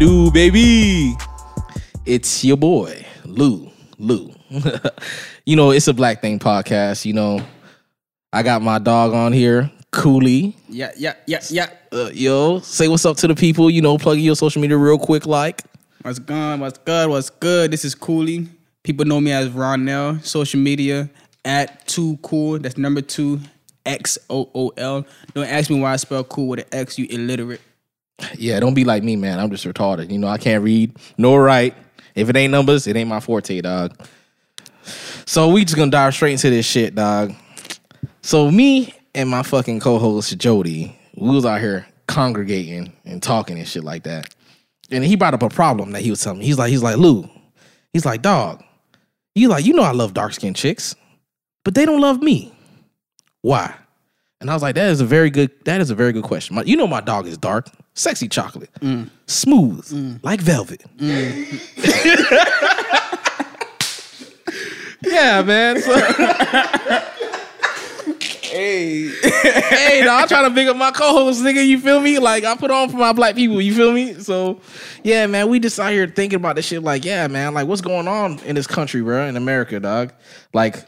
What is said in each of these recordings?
Do, baby? It's your boy, Lou. Lou. you know, it's a Black Thing podcast. You know, I got my dog on here, Cooley. Yeah, yeah, yeah, yeah. Uh, yo, say what's up to the people. You know, plug your social media real quick, like. What's good? What's good? What's good? This is Cooley. People know me as Ronell. Social media at two cool. That's number two X O O L. Don't ask me why I spell cool with an X. You illiterate. Yeah, don't be like me, man. I'm just retarded. You know, I can't read nor write. If it ain't numbers, it ain't my forte, dog. So we just gonna dive straight into this shit, dog. So me and my fucking co-host Jody, we was out here congregating and talking and shit like that. And he brought up a problem that he was telling me. He's like, he's like, Lou, he's like, dog, you like, you know I love dark skinned chicks, but they don't love me. Why? And I was like, that is a very good, that is a very good question. My, you know my dog is dark, sexy chocolate, smooth, like velvet. yeah, man. So- Hey, hey, no, I'm trying to big up my co-host, nigga. You feel me? Like I put on for my black people. You feel me? So, yeah, man, we just out here thinking about this shit. Like, yeah, man, like what's going on in this country, bro? In America, dog. Like,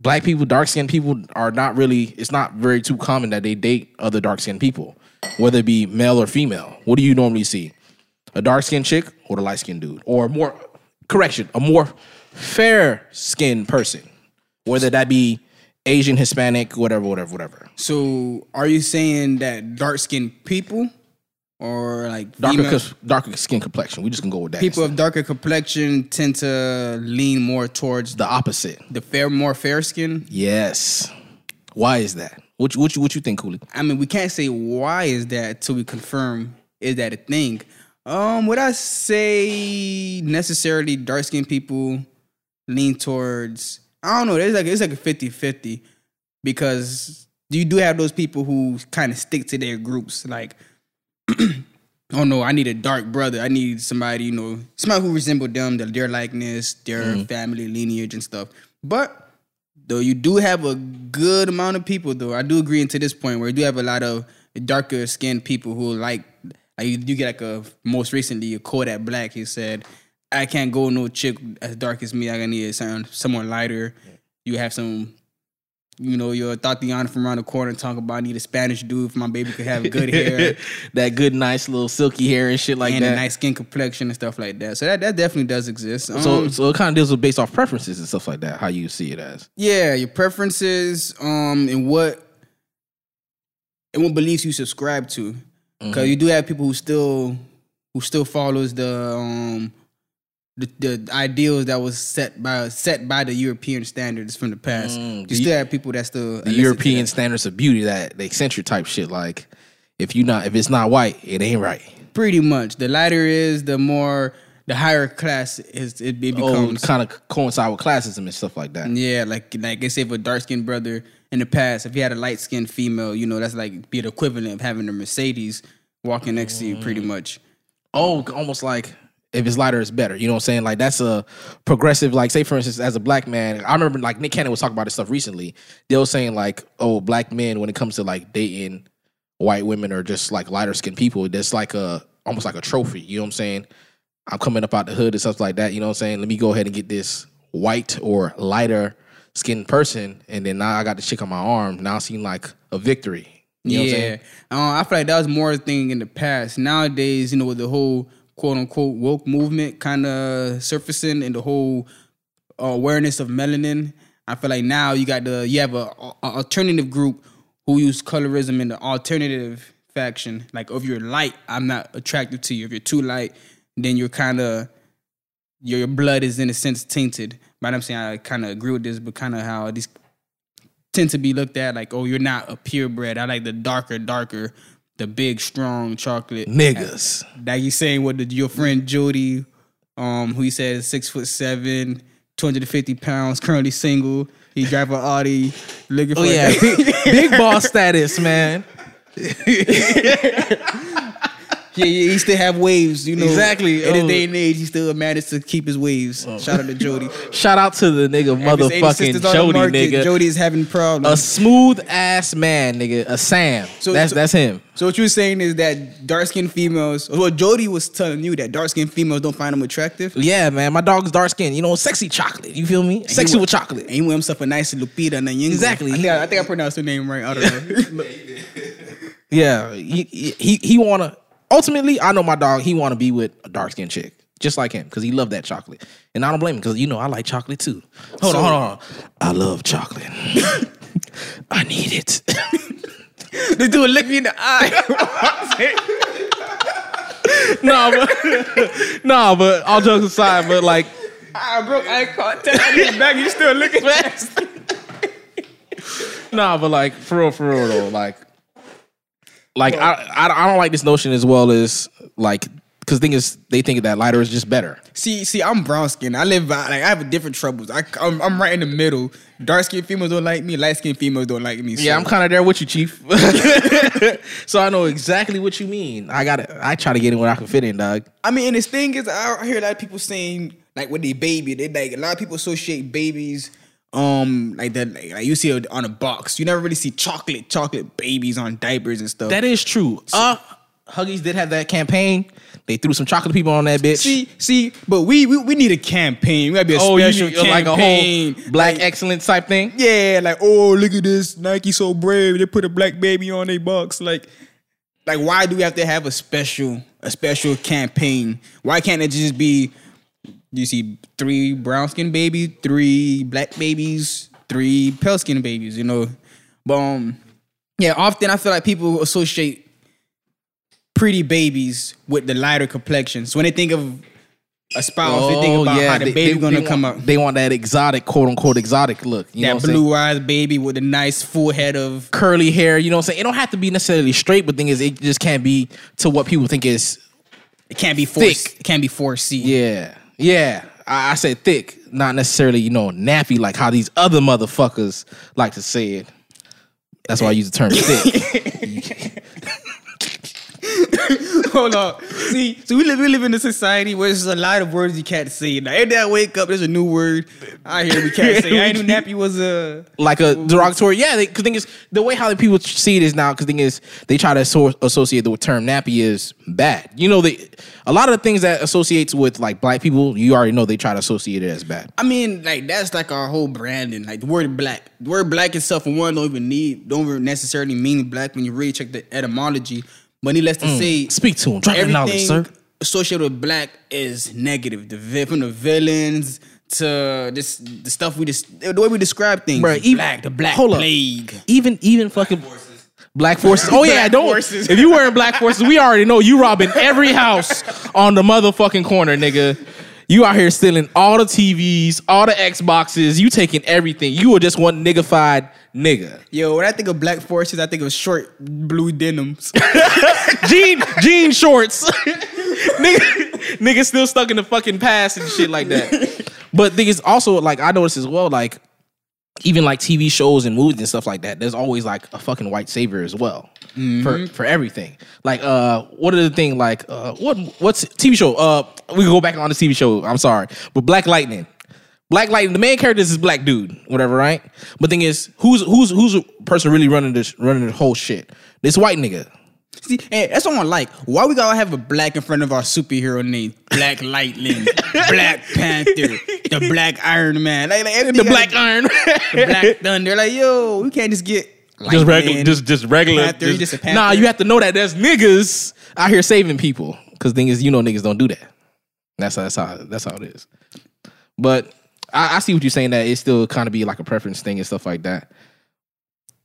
black people, dark skinned people are not really. It's not very too common that they date other dark skinned people, whether it be male or female. What do you normally see? A dark skinned chick or the light skinned dude, or more correction, a more fair skinned person, whether that be Asian, Hispanic, whatever, whatever, whatever. so are you saying that dark skinned people or like Darker, darker skin complexion. We just gonna go with that. people instead. of darker complexion tend to lean more towards the, the opposite. the fair, more fair skin? Yes. Why is that? What you, what you, what you think, Cooley? I mean, we can't say why is that till we confirm is that a thing. Um, would I say necessarily dark skinned people lean towards I don't know, there's like it's like a 50-50 because you do have those people who kind of stick to their groups. Like, oh no, I need a dark brother. I need somebody, you know, somebody who resemble them, their, their likeness, their family lineage and stuff. But though you do have a good amount of people though i do agree into this point where you do have a lot of darker skinned people who like like you do get like a most recently a quote at Black he said I can't go no chick as dark as me. I need someone someone lighter. You have some you know your Tatiana from around the corner talking about I need a Spanish dude for my baby could have good hair that good, nice little silky hair and shit like and that. And a nice skin complexion and stuff like that so that, that definitely does exist so, Um, so it kind of deals with based off preferences and stuff like that. How you see it as? Yeah, your preferences, um, and what and what beliefs you subscribe to. Because you do have people who still who still follows the um the, the ideals that was set by set by the European standards from the past. Mm, you still have people that still The European standards of beauty, that the eccentric type shit. Like, if you not, if it's not white, it ain't right. pretty much. The lighter is, the more the higher class is it, it Oh, becomes. kind of coincide with classism and stuff like that. Yeah, like like I say, if a dark skinned brother in the past, if you had a light skinned female, you know, that's like be the equivalent of having a Mercedes walking next to you, pretty much. Oh, almost like if it's lighter, it's better. You know what I'm saying? Like that's a progressive. Like say for instance, as a black man, I remember like Nick Cannon was talking about this stuff recently. They were saying like, oh, black men when it comes to like dating white women or just like lighter skinned people, that's like a almost like a trophy. You know what I'm saying? I'm coming up out the hood and stuff like that. You know what I'm saying? Let me go ahead and get this white or lighter skinned person, and then now I got the chick on my arm. Now it seems like a victory. You know what I'm yeah, saying? uh, I feel like that was more a thing in the past. Nowadays, you know, with the whole quote unquote woke movement kind of surfacing and the whole awareness of melanin, I feel like now you got the you have a, a alternative group who use colorism in the alternative faction. Like if you're light, I'm not attracted to you. If you're too light, then you're kind of your, your blood is in a sense tainted. But I'm saying I kind of agree with this, but kind of how these tend to be looked at like, oh, you're not a purebred. I like the darker, darker, the big, strong chocolate. Niggas. Like you saying what the, your friend Jody, um, who he said is six foot seven, 250 pounds, currently single. He drive an Audi, looking for Oh yeah, big boss status, man. Yeah, yeah, he still have waves, you know. Exactly, In oh. his day and age, he still managed to keep his waves. Oh. Shout out to Jody. Shout out to the nigga Have his 80 motherfucking sisters on the Jody market, nigga. Jody is having problems. a smooth ass man, nigga. A Sam. So- that's so- that's him. so what you're saying is that dark skinned females, well, Jody was telling you that dark skinned females don't find him attractive. Yeah, man. My dog's dark skin. You know, sexy chocolate. You feel me? Sexy wa- with chocolate. And he want himself a nice Lupita and a Nyong'o. Exactly. I think I, I think I pronounced her name right. I don't know. Yeah, he he he wanna. Ultimately, I know my dog. He wanna be with a dark skinned chick, just like him, because he love that chocolate, and I don't blame him, because you know I like chocolate too. Hold So- on, hold on. I love chocolate. I need it. this dude looked me in the eye. nah, but nah, but all jokes aside, but like I broke eye contact. I looked back. You still looking fast. nah, but like for real, for real though, like like I, I I don't like this notion as well as like because thing is they think that lighter is just better. See, see, I'm brown skin. I live by like I have different troubles. I, I'm, I'm right in the middle. Dark skinned females don't like me. Light skinned females don't like me. Yeah, I'm kind of there with you, chief. so I know exactly what you mean. I got I try to get in where I can fit in, dog. I mean, and this thing is, I hear a lot of people saying like with they baby, they like a lot of people associate babies, um, like that. Like, you see it on a box. You never really see chocolate, chocolate babies on diapers and stuff. That is true. Uh, Huggies did have that campaign. They threw some chocolate people on that bitch. see, see, but we, we we need a campaign. We gotta be a oh, you special need, like campaign. a whole black Like, excellence type thing. Yeah, like oh look at this Nike so brave. They put a black baby on their box. Like, like why do we have to have a special a special campaign? Why can't it just be? You see three brown skin babies, three black babies, three pale skin babies. You know, but um, yeah. Often I feel like people associate pretty babies with the lighter complexions. So when they think of a spouse, they think about how the Oh, they- baby they- gonna they come want, out. They want that exotic, quote unquote, exotic look. You know that what I'm saying? blue eyed baby with a nice full head of curly hair. You know what I'm saying? It don't have to be necessarily straight, but thing is, it just can't be to what people think is. It can't be force. Thick. It can't be C. Yeah, yeah. I, I said thick, not necessarily you know nappy like how these other motherfuckers like to say it. That's why I use the term thick. Hold on. See, so we live we live in a society where there's a lot of words you can't say. Now every day I wake up, there's a new word I hear we can't say. I knew nappy was a. like a derogatory. Yeah, because thing is the way how the people see it is now. Because thing is they try to so- associate the term nappy is bad. You know, they a lot of the things that associates with like black people, you already know they try to associate it as bad. I mean, like that's like our whole branding. Like the word black, the word black itself, for one, don't even need, don't even necessarily mean black when you really check the etymology. But needless to mm. say, Speak to him. Drop your knowledge, everything sir. associated with black is negative. The vi- from the villains to this the stuff we just the way we describe things. Bruh, even- black, the black hold up. plague. Even even fucking black forces. Oh yeah, Black don't. forces. If you wearing black forces, we already know you robbing every house on the motherfucking corner, nigga. You out here stealing all the TVs, all the Xboxes. You taking everything. You are just one niggified nigga. Yo, when I think of black forces, I think of short blue denims. jean jean shorts. nigga, nigga still stuck in the fucking past and shit like that. But thing is also like I noticed as well, like even like TV shows and movies and stuff like that, there's always like a fucking white savior as well. For for everything. Like uh what are the thing like uh what what's TV show? Uh we can go back on the TV show, I'm sorry. But Black Lightning. Black Lightning, the main character is this black dude, whatever, right? But thing is, who's who's who's the person really running this running the whole shit? This white nigga. See, hey, that's what I like. Why we gotta have a black in front of our superhero name? Black Lightning, Black Panther, the Black Iron Man, like, like The Black gotta- Iron. the Black Thunder. Like, yo, we can't just get just regular, just just regular. Panther, just- just nah, you have to know that there's niggas out here saving people. Because thing is, you know, niggas don't do that. That's how that's how that's how it is. But I, I see what you're saying. That it still kind of be like a preference thing and stuff like that.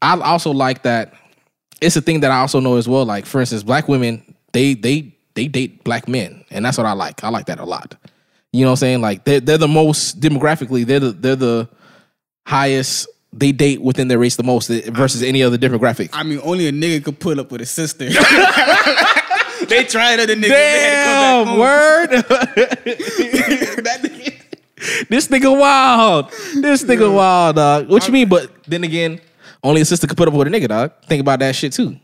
I also like that. It's a thing that I also know as well. Like for instance, black women they they they date black men, and that's what I like. I like that a lot. You know what I'm saying? Like they're they're the most demographically they're the they're the highest they date within their race the most eh, versus any other demographic. I mean, only a nigga could pull up with a sister. they tried other niggas. they had to come Damn, word. back home. That this nigga wild. This nigga wild, dog. What you mean? But then again, only a sister could put up with a nigga, dog. Think about that shit too.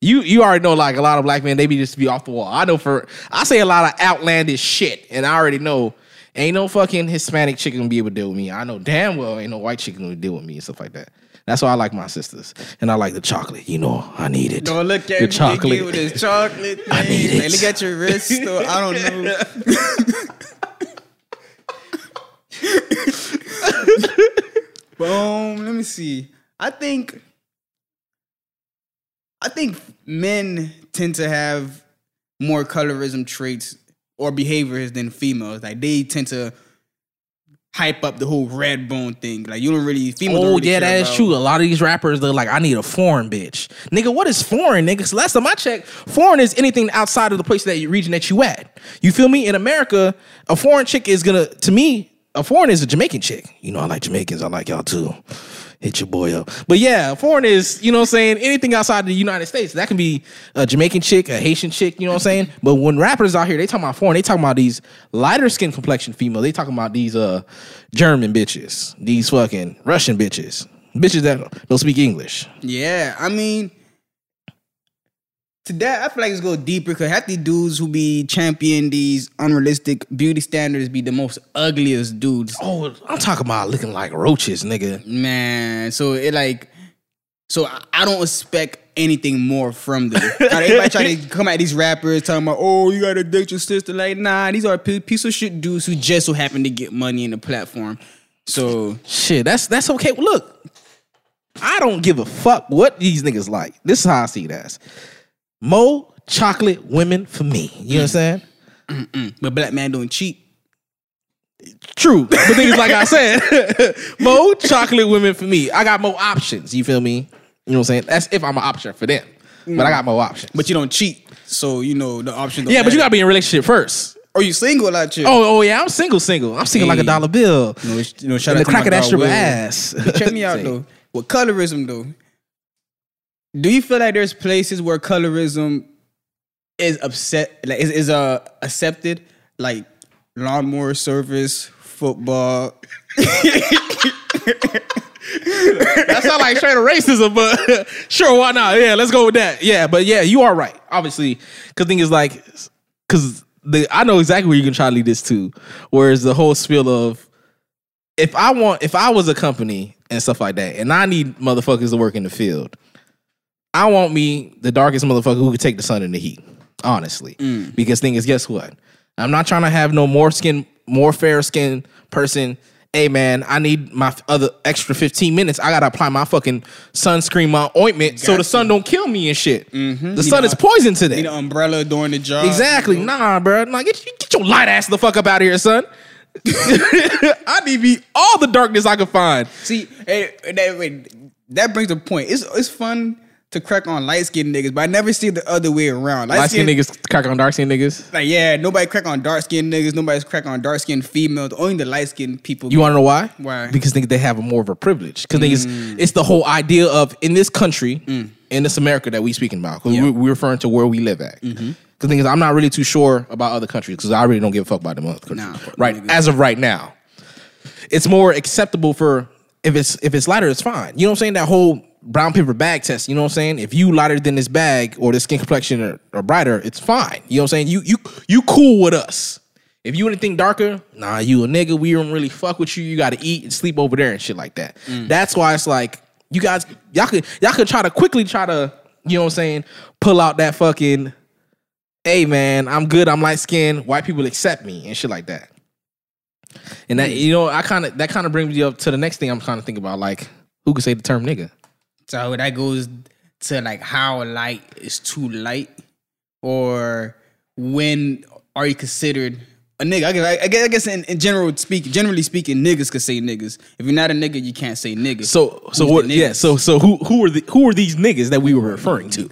You you already know like a lot of black men they be just be off the wall. I know for I say a lot of outlandish shit, and I already know ain't no fucking Hispanic chick gonna be able to deal with me. I know damn well ain't no white chick gonna deal with me and stuff like that. That's why I like my sisters, and I like the chocolate. You know, I need it. Don't look at the chocolate. with this chocolate. I thing. need it. Like, look at your wrist. Though. I don't know. Boom. Let me see. I think. I think men tend to have more colorism traits or behaviors than females. Like they tend to hype up the whole red bone thing. Like you don't really females. Oh really yeah, that is true. A lot of these rappers they're like, I need a foreign bitch, nigga. What is foreign, nigga? So last time I checked, foreign is anything outside of the place that you region that you at. You feel me? In America, a foreign chick is gonna to me, a foreign is a Jamaican chick. You know, I like Jamaicans. I like y'all too. Hit your boy up. But yeah, foreign is, you know what I'm saying, anything outside the United States. That can be a Jamaican chick, a Haitian chick, you know what I'm saying? But when rappers out here, they talking about foreign, they talking about these lighter skin complexion female. They talking about these uh German bitches, these fucking Russian bitches. Bitches that don't speak English. Yeah, I mean, to that, I feel like it's go deeper because half these dudes who be champion these unrealistic beauty standards be the most ugliest dudes. Oh, I'm talking about looking like roaches, nigga. Man, so it like, so I- don't expect anything more from them. Everybody try to come at these rappers talking about, oh, you gotta date your sister. Like, nah, these are piece of shit dudes who just so happen to get money in the platform. So Shit, that's that's okay. Look, I don't give a fuck what these niggas like. This is how I see it as. Mo chocolate women for me. You understand? but black man don't cheat. True. But things like I said, more chocolate women for me. I got more options. You feel me? You know what I'm saying? That's if I'm an option for them. But I mm. got more options. But you don't cheat. So you know the option. yeah, but you gotta be in a relationship first. Are you single out here? Oh, oh yeah, I'm single, single. I'm single like a dollar bill. you know, you know shout And out the to crack of that dog, strip of Will. ass. Check me out though. With colorism though, do you feel like there's places where colorism is upset, like is, is uh accepted, like lawnmower service, football? That sounds like straight racism, but sure, why not? Yeah, let's go with that. Yeah, but yeah, you are right. Obviously, because thing is like, because the I know exactly where you can try to lead this to. Whereas the whole spiel of if I want, if I was a company and stuff like that, and I need motherfuckers to work in the field, I want me the darkest motherfucker who could take the sun and the heat. Honestly, mm. because thing is, guess what? I'm not trying to have no more skin, more fair skin person. Hey man, I need my other extra 15 minutes. I gotta apply my fucking sunscreen, my ointment, so the sun don't kill me and shit. Mm-hmm. The sun know, is poison to Need an umbrella during the job. Exactly. Nah, bro. Nah, get, get your light ass the fuck up out of here, son. I need me all the darkness I can find. See, hey, that, wait, that brings a point. It's it's fun to crack on light skinned niggas, but I never see the other way around. Light skinned niggas crack on dark skinned niggas. Like, yeah, nobody crack on dark skinned niggas. Nobody's crack on dark skinned females. Only the light skinned people. You want to know why? Why? Because think they have a more of a privilege. Because it's mm. it's the whole idea of in this country, mm. in this America that we speaking about. Because Yeah. we're, we're referring to where we live at. Mm-hmm. Because the thing is, I'm not really too sure about other countries because I really don't give a fuck about them other countries. Nah, right as of right now, it's more acceptable for if it's if it's lighter, it's fine. You know what I'm saying? That whole brown paper bag test. You know what I'm saying? If you lighter than this bag or the skin complexion or, are brighter, it's fine. You know what I'm saying? You you you cool with us. If you anything darker, nah, you a nigga. We don't really fuck with you. You got to eat and sleep over there and shit like that. Mm. That's why it's like you guys, y'all could y'all could try to quickly try to, you know what I'm saying, pull out that fucking, hey man, I'm good. I'm light skinned. White people accept me and shit like that. And that mm. you know, I kind of that kind of brings me up to the next thing I'm trying to think about. Like, who could say the term nigga? So that goes to like how light is too light, or when are you considered a nigga? I guess, I guess, I guess in, in general speak, generally speaking, niggas could say niggas. If you're not a nigga, you can't say nigga. So so Who's what? Yeah. So so who who are the who are these niggas that we were referring to?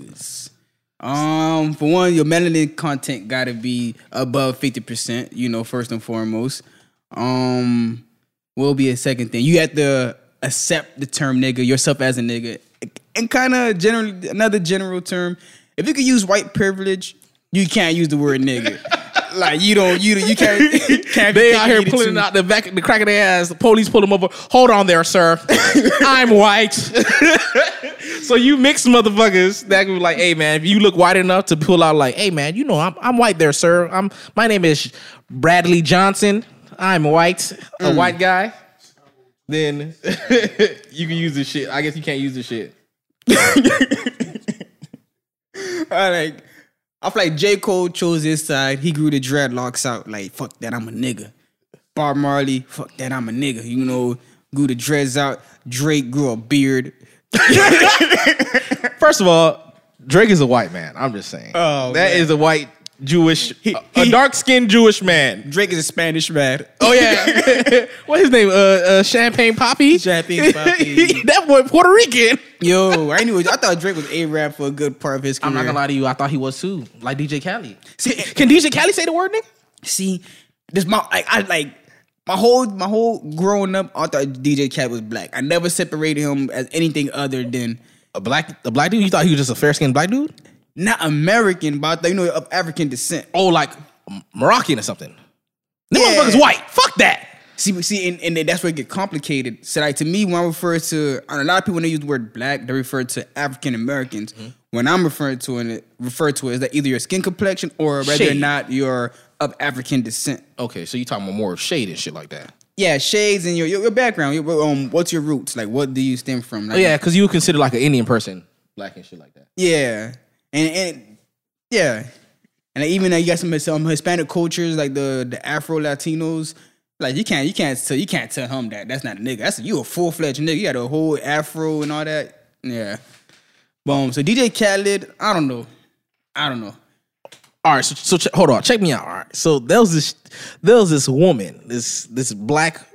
Um, for one, your melanin content gotta be above fifty percent. You know, first and foremost. Um, will be a second thing. You have to accept the term nigga yourself as a nigga, and kind of generally another general term. If you could use white privilege, you can't use the word nigga. like you don't, you you can't. You can't They out here pulling out the back, the crack of their ass. The police pull them over. Hold on there, sir. I'm white. so you mix motherfuckers that can be like, hey man, if you look white enough to pull out like, hey man, you know I'm I'm white there, sir. I'm my name is Bradley Johnson. I'm white, a mm. white guy. Then you can use this shit. I guess you can't use this shit. I like I feel like J. Cole chose his side. He grew the dreadlocks out. Like, fuck that, I'm a nigga. Bob Marley, fuck that, I'm a nigga. You know, grew the dreads out. Drake grew a beard. First of all, Drake is a white man. I'm just saying. Oh, that man. is a white Jewish, a, he- dark skinned Jewish man. Drake is a Spanish man. Oh yeah, what his name? Uh, uh Champagne Papi. Champagne Papi. that boy Puerto Rican. Yo, I knew. I thought Drake was a rap for a good part of his career. I'm not gonna lie to you. I thought he was too, like DJ Khaled. See, can DJ Khaled say the word nigga? See, this my like I like my whole my whole growing up. I thought DJ Cat was black. I never separated him as anything other than A black, a black dude. You thought he was just a fair skinned black dude? Not American, but you know of African descent. Oh, like Moroccan or something. Them Yeah. motherfuckers white. Fuck that. See, see, and, and then that's where it get complicated. So, like to me, when I refer to, and a lot of people when they use the word black, they refer to African Americans. Mm-hmm. When I'm referring to it, refer to it as that either your skin complexion or whether or not you're of African descent. Okay, so you're talking about more shade and shit like that. Yeah, shades and your your, your background. Your, um, what's your roots? Like, what do you stem from? Like, Oh yeah, because you would consider like an Indian person black and shit like that. Yeah, and and yeah, and even you got some some Hispanic cultures like the the Afro Latinos. Like you can't you can't tell you can't tell him that that's not a nigga. That's you a full fledged nigga. You got a whole afro and all that. Yeah. Boom. So DJ Khaled, I don't know, I don't know. All right, so, so ch- hold on, check me out. All right, so there was this, there was this woman, this this black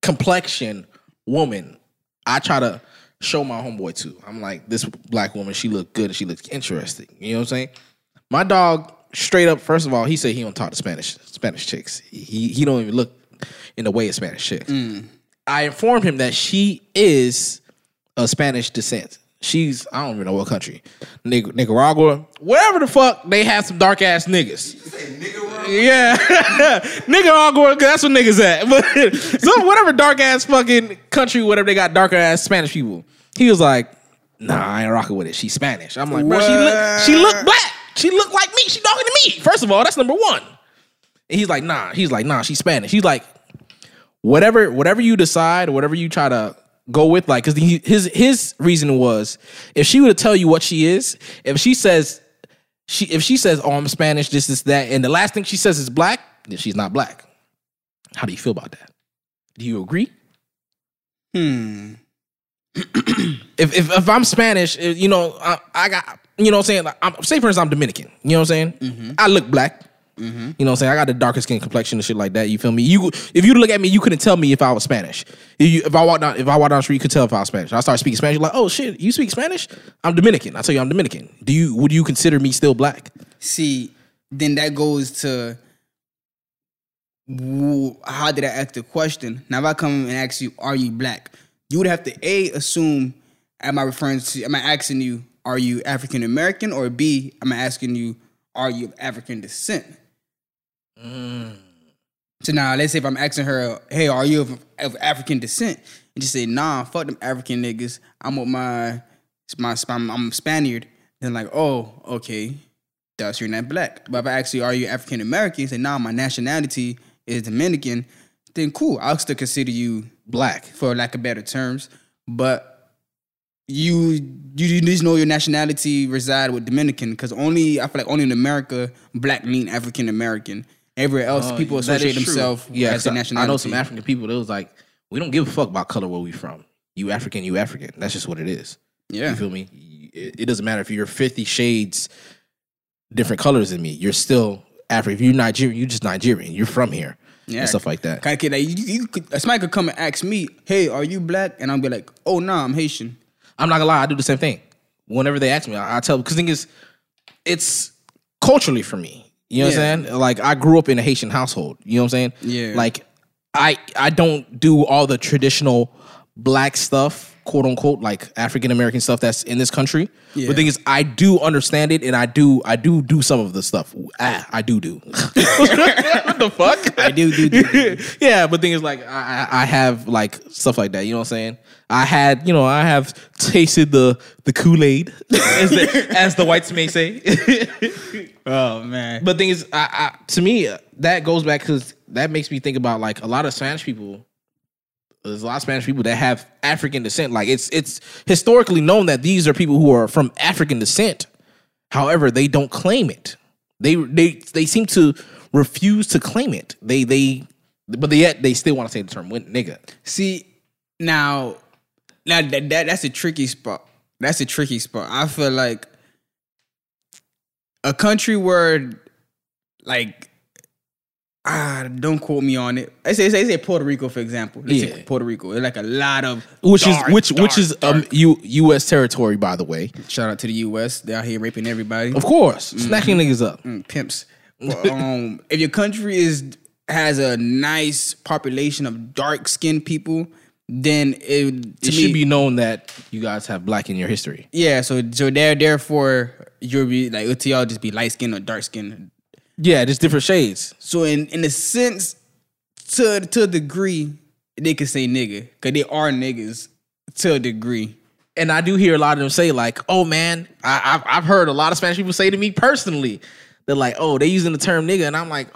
complexion woman. I try to show my homeboy to. I'm like, this black woman, she look good and she looks interesting. You know what I'm saying? My dog, straight up, first of all, he said he don't talk to Spanish Spanish chicks. He he don't even look in the way of Spanish chicks. Mm. I informed him that she is of Spanish descent. She's I don't even know what country, Nic- Nicaragua, wherever the fuck they have some dark ass niggas. Yeah, Nicaragua, 'cause that's what niggas at. But so whatever dark ass fucking country, whatever they got darker ass Spanish people. He was like, Nah, I ain't rocking with it. She's Spanish. I'm like, bro, she look, she look black. She look like me. She talking to me. First of all, that's number one. And he's like, Nah. He's like, Nah, she's Spanish. He's like, whatever whatever you decide, or whatever you try to go with, like, because his his reason was if she were to tell you what she is, if she says she if she says, "Oh, I'm Spanish," this, this, that, and the last thing she says is black, then she's not black. How do you feel about that? Do you agree? Hmm. If if, if I'm Spanish, eh, you know, I, I got you know what I'm saying. Like, I'm, say for instance, I'm Dominican. You know what I'm saying? I look black. You know what I'm saying? I got the darker skin complexion and shit like that. You feel me? You if you look at me, you couldn't tell me if I was Spanish. If, you, if I walk down if I walk down the street, you could tell if I was Spanish. I start speaking Spanish, you're like, oh shit, you speak Spanish? I'm Dominican. I tell you I'm Dominican. Do you would you consider me still black? See, then that goes to how did I ask the question? Now, if I come and ask you, "Are you black?" You would have to a assume. Am I referring to? Am I asking you? Are you African American? Or B? Am I asking you? Are you of African descent? Mm. So now, let's say if I'm asking her, "Hey, are you of, of African descent?" and she say, "Nah, fuck them African niggas. I'm with my my I'm, I'm Spaniard." Then like, "Oh, okay, thus you're not black." But if I ask you, "Are you African American?" say, "Nah, my nationality is Dominican." Then cool, I'll still consider you Black. for lack of better terms. But you you just know your nationality reside with Dominican because only I feel like only in America black mean African American. Everywhere else, oh, people Oh, associate themselves Yeah, as their I- nationality. I know some African people that was like, we don't give a fuck about color where we from. You African, you African. That's just what it is. Yeah. You feel me? It, it doesn't matter if you're 50 shades different colors than me. You're still African. If you're Nigerian, you're just Nigerian. You're from here. Yeah. And stuff like that. Kind of like you, you could, somebody could come and ask me, "Hey, are you black?" And I'm be like, "Oh, nah, I'm Haitian." I'm not gonna lie, I do the same thing. Whenever they ask me, I, I tell because thing is, it's culturally for me. You know what I'm saying? Like I grew up in a Haitian household. You know what I'm saying? Yeah. Like I I don't do all the traditional black stuff, quote unquote like African American stuff that's in this country. Yeah. But the thing is, I do understand it, and I do I do do some of the stuff. Ah, I do do. what the fuck? I do do do. do. yeah, but thing is, like, I, I have like stuff like that. You know what I'm saying? I had, you know, I have tasted the the Kool Aid, as the as the whites may say. oh man. but thing is, I, I to me that goes back because that makes me think about like a lot of Spanish people. There's a lot of Spanish people that have African descent. Like it's it's historically known that these are people who are from African descent. However, they don't claim it. They they they seem to refuse to claim it. They they but yet they still want to say the term nigga. See, now, now that, that that's a tricky spot. That's a tricky spot. I feel like a country where, like, ah, don't quote me on it. I say, say, say Puerto Rico for example. Let's Yeah. Puerto Rico. It's like a lot of Which dark, is which dark, which is um. U, U.S. territory, by the way. shout out to the U.S. They're out here raping everybody. Of course, snacking niggas up. Mm, pimps. But, um, if your country is has a nice population of dark skinned people, then it, It me, should be known that you guys have black in your history. Yeah, so so there therefore you'll be like to y'all just be light skin or dark skin. Yeah, just different shades. So in in a sense, to to a degree, they can say nigga because they are niggas to a degree. And I do hear a lot of them say like, "Oh man, I, I've I've heard a lot of Spanish people say to me personally, they're like, oh, they using the term nigga, and I'm like,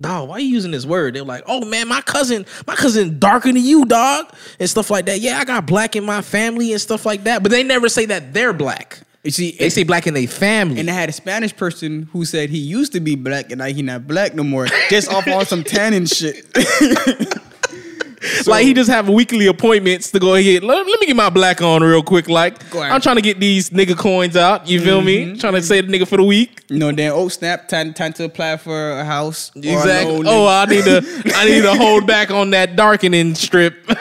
dog, why you using this word? They're like, oh man, my cousin, my cousin darker than you, dog, and stuff like that. Yeah, I got black in my family and stuff like that, but they never say that they're black. You see, They say black in their family. and I had a Spanish person who said he used to be black and now he not black no more, just off on some tanning shit. like he just have weekly appointments to go ahead. Let, let me get my black on real quick. Like I'm trying to get these nigga coins out. You feel me? Mm-hmm. Trying to say the nigga for the week. you know, then oh snap, time time to apply for a house. Exactly. Oh, I need to I need to hold back on that darkening strip.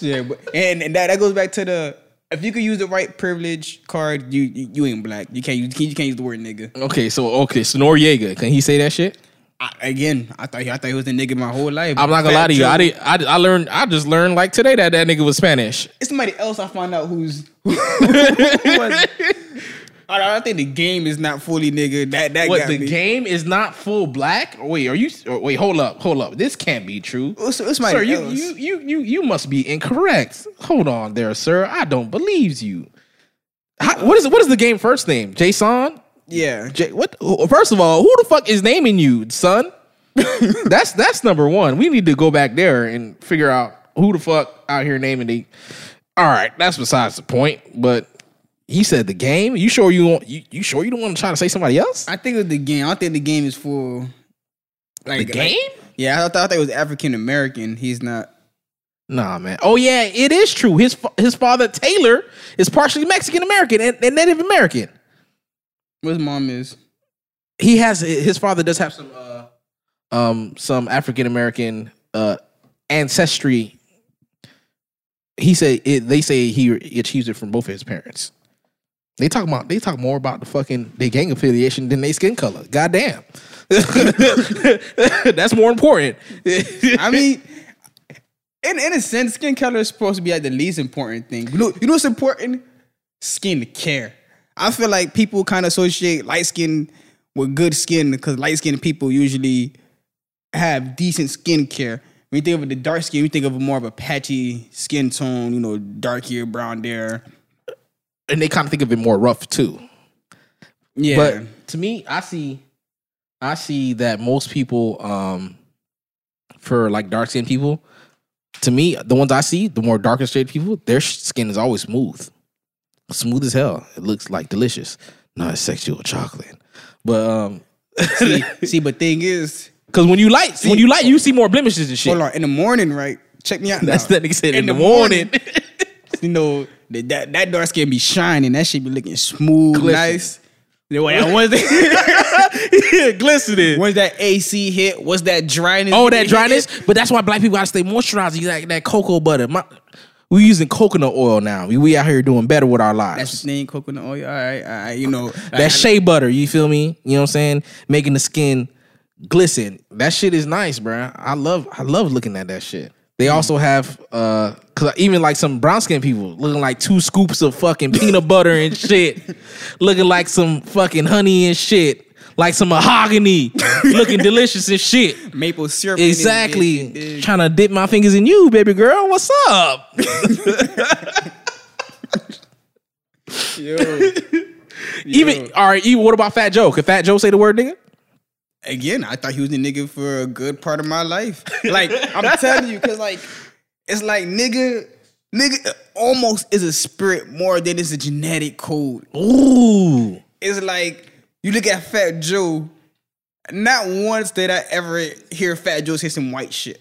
Yeah, but, and and that, that goes back to the if you could use the right privilege card, you you, you ain't black. You can't you can't, you can't use the word nigga. okay, so okay, so Noreaga, can he say that shit? I, again, I thought he, I thought he was a nigga my whole life. I'm not gonna lie to you. I did. I, I learned. I just learned like today that that nigga was Spanish. It's somebody else I found out who's. who was, I, don't- I think the game is not fully nigga. That that What the me. game is not full black? Wait, are you? Or wait, hold up, hold up. This can't be true. It's, it's somebody Sir, you, you you you you must be incorrect. Hold on there, sir. I don't believe you. How, what is what is the game first name? Jayceon? yeah, J, what? First of all, who the fuck is naming you, son? that's that's number one. We need to go back there and figure out who the fuck out here naming the. All right, that's besides the point. But he said the game. You sure you want? You, you sure you don't want to try to say somebody else? I think it's the game. I think the game is full. Like The game? like- yeah, I thought, I thought it was African American. He's not. Nah, man. Oh yeah, it is true. His his father Taylor is partially Mexican American and, and Native American. His mom is. He has his father does have some uh, um some African American uh ancestry. He said it, they say he achieved it from both of his parents. They talk about they talk more about the fucking their gang affiliation than their skin color. Goddamn. That's more important. I mean, in in a sense, skin color is supposed to be like the least important thing. You know, you know what's important? Skin care. I feel like people kind of associate light skin with good skin because light skinned people usually have decent skin care. When you think of the dark skin, you think of more of a patchy skin tone, you know, dark hair, brown hair. And they kind of think of it more rough too. Yeah. But to me, I see, I see that most people, um, for like dark skinned people, to me, the ones I see, the more darker shade people, their skin is always smooth, smooth as hell. It looks like delicious, not sexual chocolate. But um, see, see, but thing is, because when you light, see, when you light, you see more blemishes and shit. hold on, in the morning, right? Check me out. That's now. that nigga said in, In the, the morning. you know, that that, that dark skin be shining. That shit be looking smooth, Glisten. nice. The way I was that, glistening. once that AC hit, what's that dryness? Oh, that dryness. But that's why black people gotta stay moisturized. You like that cocoa butter. My, we using coconut oil now. We, we out here doing better with our lives. That's the thing, coconut oil. All right, all right. You know, that shea butter, you feel me? You know what I'm saying? Making the skin glisten. That shit is nice, bruh. I love I love looking at that shit. They also have uh cause even like some brown skin people looking like two scoops of fucking peanut butter and shit. looking like some fucking honey and shit. Like some mahogany. looking delicious and shit. Maple syrup. in it, Exactly. Trying to dip my fingers in you, baby girl. What's up? Yo. Even all right, even what about Fat Joe? Could Fat Joe say the word nigga? Again, I thought he was a nigga for a good part of my life. Like I'm telling you, cause like it's like nigga, nigga almost is a spirit more than it's a genetic code. Ooh. It's like you look at Fat Joe. Not once did I ever hear Fat Joe say some white shit.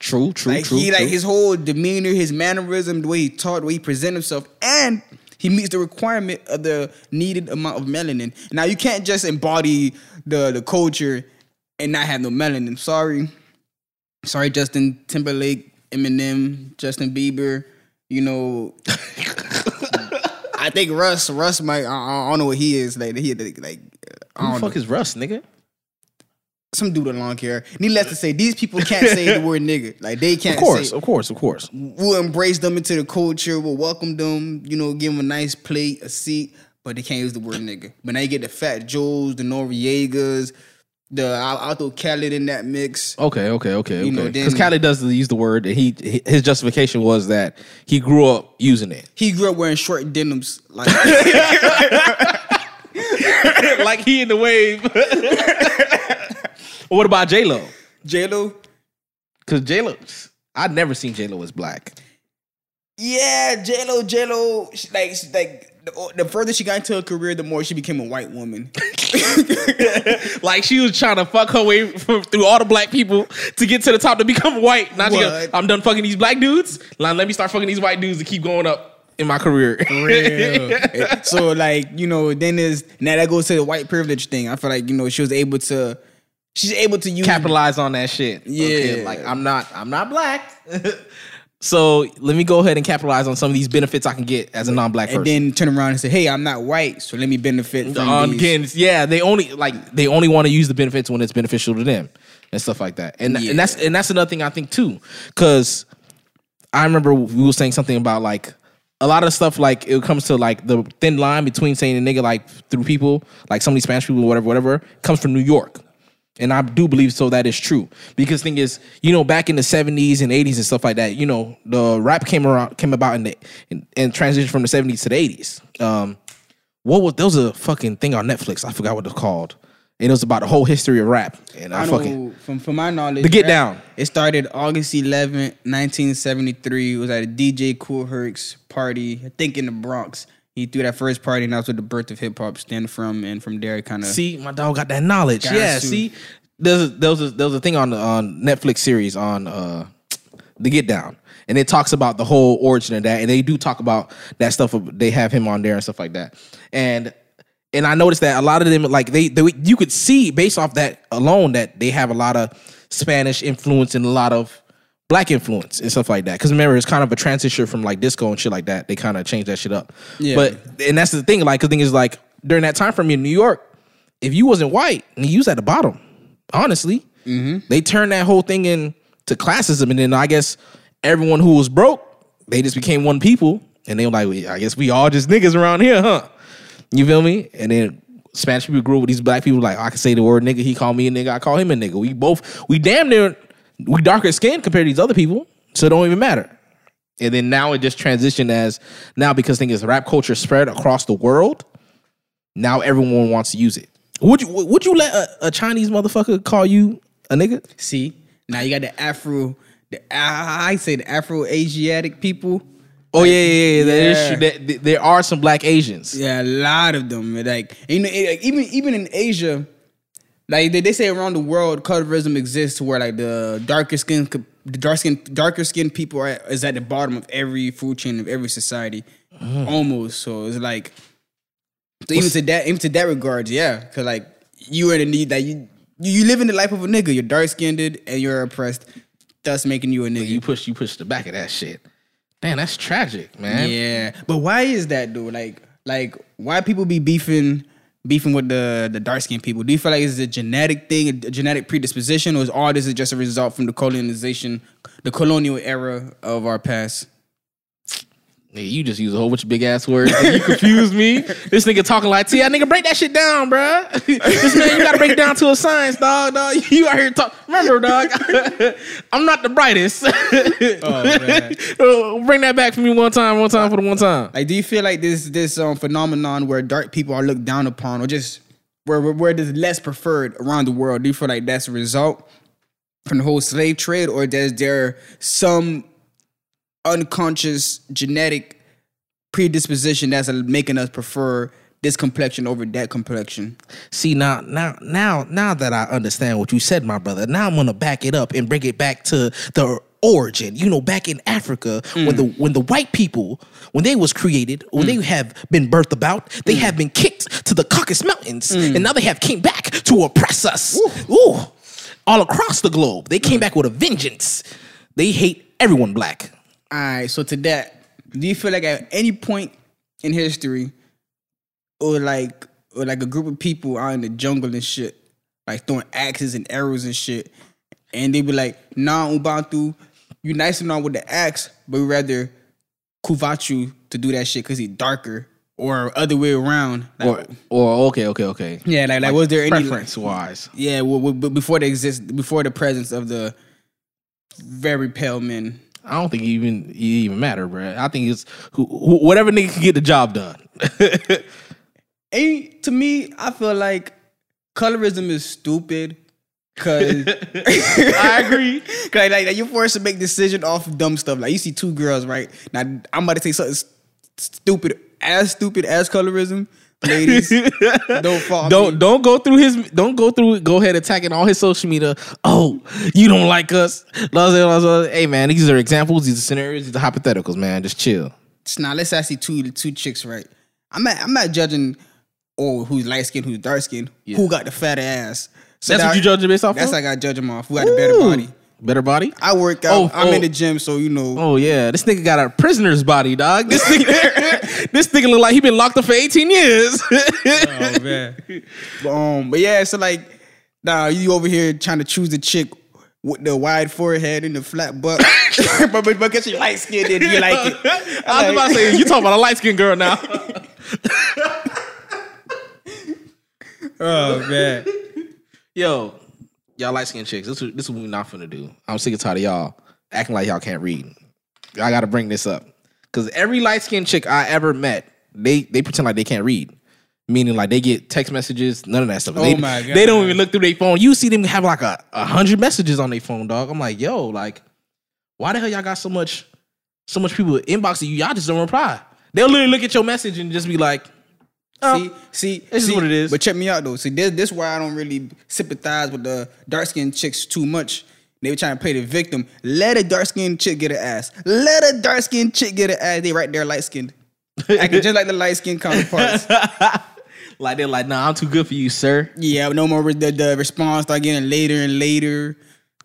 True, true, Like true. he, like true. his whole demeanor, his mannerism, the way he talked, the way he present himself, and he meets the requirement of the needed amount of melanin. Now you can't just embody the the culture and not have no melanin. Sorry, sorry, Justin Timberlake, Eminem, Justin Bieber. You know, I think Russ, Russ might. I, I don't know what he is. Like he like. I Who the know fuck is Russ, nigga? Some dude with long hair. Needless to say, these people can't say the word nigga. Like they can't. Say. Of course, say, of course, of course. we'll embrace them into the culture. We'll welcome them. You know, give them a nice plate, a seat, but they can't use the word nigga. But now you get the Fat Joes, the Noreagas, the I'll, I'll throw Khaled in that mix. Okay, okay, okay, You okay. Because Khaled does use the word, and he his justification was that he grew up using it. He grew up wearing short denims. Like like he in the wave. What about J Lo? J Lo. Because J Lo, I'd never seen J Lo as black. Yeah, J Lo, J Lo. Like, she- like the, the further she got into her career, the more she became a white woman. Like she was trying to fuck her way from, through all the black people to get to the top to become white. Not to go, What? I'm done fucking these black dudes. Now let me start fucking these white dudes to keep going up in my career. so like you know then there's now that goes to the white privilege thing i feel like you know she was able to she's able to use capitalize on that shit. Yeah. like I'm not I'm not black. so let me go ahead and capitalize on some of these benefits I can get as a non-black and person. then turn around and say hey i'm not white so let me benefit from on these. again, yeah, they only like they only want to use the benefits when it's beneficial to them and stuff like that. And and that's and that's another thing I think too, because I remember we were saying something about like a lot of stuff like it comes to like the thin line between saying a nigga like through people like some of these Spanish people whatever whatever comes from New York. And I do believe so that is true. Because thing is, you know, back in the seventies and eighties and stuff like that, you know, the rap came around came about in the in, in transition from the seventies to the eighties. Um what was there was a fucking thing on Netflix. I forgot what it's called. And it was about the whole history of rap. And I, I know fucking from from my knowledge The Get rap- Down. it started august 11th 1973 it was at a dj Kool Herc's party i think in the bronx he threw that first party and that's where the birth of hip-hop stemmed from and from there kind of see my dog got that knowledge. Yeah, to. see, there's a, there was a, there was a thing on on Netflix series on uh the Get Down, and it talks about the whole origin of that, and they do talk about that stuff. They have him on there and stuff like that, and and I noticed that a lot of them like they, they you could see based off that alone that they have a lot of Spanish influence and a lot of black influence and stuff like that. Because remember, it's kind of a transition from like disco and shit like that. They kind of changed that shit up. Yeah. But and that's the thing. Like the thing is like during that time frame in New York, if you wasn't white, and you was at the bottom. Honestly, mm-hmm. they turned that whole thing into classism, and then I guess everyone who was broke, they just became one people, and they were like, "Well, I guess we all just niggas around here, huh? You feel me? And then Spanish people grew up with these black people. Like I can say the word nigga, he called me a nigga, I call him a nigga. We both we damn near we darker skinned compared to these other people, so it don't even matter. And then now it just transitioned as now because thing is rap culture spread across the world. Now everyone wants to use it. Would you would you let a, a Chinese motherfucker call you a nigga? See, now you got the Afro, the I say the Afro Asiatic people. Oh yeah, yeah, yeah. There, is- there- there are some black Asians. Yeah, a lot of them. Like you know, like, even even in Asia, like they, they say around the world, colorism exists where like the darker skin, the dark skin, darker skinned people are is at the bottom of every food chain of every society, mm. almost. So it's like, so even to that, even to that regards, yeah, because like you are in the need that you you live in the life of a nigga. You're dark skinned and you're oppressed, thus making you a nigga. You push you push the back of that shit. Damn, that's tragic, man. Yeah, but why is that dude? Like, like why people be beefing beefing with the the dark skinned people? Do you feel like it's a genetic thing, a genetic predisposition, or is all this is just a result from the colonization, the colonial era of our past? You just use a whole bunch of big ass words. You confused me. This nigga talking like T. I nigga break that shit down, bruh. this man, you gotta break it down to a science, dog. Dog, you out here talk. Remember, dog. I'm not the brightest. Oh, man. Bring that back for me one time, one time for the one time. Like, do you feel like this this um phenomenon where dark people are looked down upon, or just where where, where is less preferred around the world? Do you feel like that's a result from the whole slave trade, or does there some unconscious genetic predisposition that's making us prefer this complexion over that complexion? See now, now, now, now that I understand what you said, my brother. Now I'm gonna back it up and bring it back to the origin. You know, back in Africa, when mm. the when the white people, when they was created, when they mm. have been birthed about, they mm. have been kicked to the Caucasus Mountains, and now they have came back to oppress us. Ooh, all across the globe, they came back with a vengeance. They hate everyone black. All right, so to that, do you feel like at any point in history, or like or like a group of people out in the jungle and shit, like throwing axes and arrows and shit, and they be like, "Nah, Ubuntu, you nice and all with the axe, but we rather Kuvachu to do that shit because he's darker, or other way around." Like, Or, or okay, okay, okay. yeah, like, like was there any Preference wise, yeah, well, well, before the exist, before the presence of the very pale men. I don't think it even it even matter, bro. I think it's who, who, whatever nigga can get the job done. And to me, I feel like colorism is stupid. Cause I agree. Cause like, like you're forced to make decision off of dumb stuff. Like you see two girls, right? Now I'm about to say something st- stupid, as stupid as colorism. Ladies, don't fall. don't don't go through his don't go through go ahead attacking all his social media. Oh, you don't like us. Hey man, these are examples, these are scenarios, these are hypotheticals, man. Just chill. Now let's ask you two two chicks, right? I'm not I'm not judging oh who's light skinned, who's dark skinned, who got the fatter ass. So That's now- what you judging based off That's of? like I judge them off. Who got the better body? Better body? I work out. Oh, I'm oh. in the gym, so you know. Oh yeah, this nigga got a prisoner's body, dog. This nigga, this nigga look like he been locked up for 18 years. Oh man. but, um, but yeah, so like, nah, you over here trying to choose the chick with the wide forehead and the flat butt, but but because she light skinned and you like it. I was about to say, you talking about a light skinned girl now. Oh man. Yo, y'all light skinned chicks. This is this is what we not finna do. I'm sick and tired of y'all acting like y'all can't read. I gotta bring this up. Cause every light skinned chick I ever met, they they pretend like they can't read. Meaning like they get text messages, none of that stuff. Oh they, my God. They don't even look through their phone. You see them have like a, a hundred messages on their phone, dog. I'm like, yo, like, why the hell y'all got so much so much people inboxing you? Y'all just don't reply. They'll literally look at your message and just be like, oh, See, see, This is see, what it is. But check me out though. See, this this why I don't really sympathize with the dark skinned chicks too much. They were trying to play the victim. Let a dark skinned chick get an ass. Let a dark skinned chick get an ass. They right there light skinned. Acting just like the light skinned counterparts. like they're like, nah, I'm too good for you, sir. Yeah, no more. re- The, the response start getting later and later.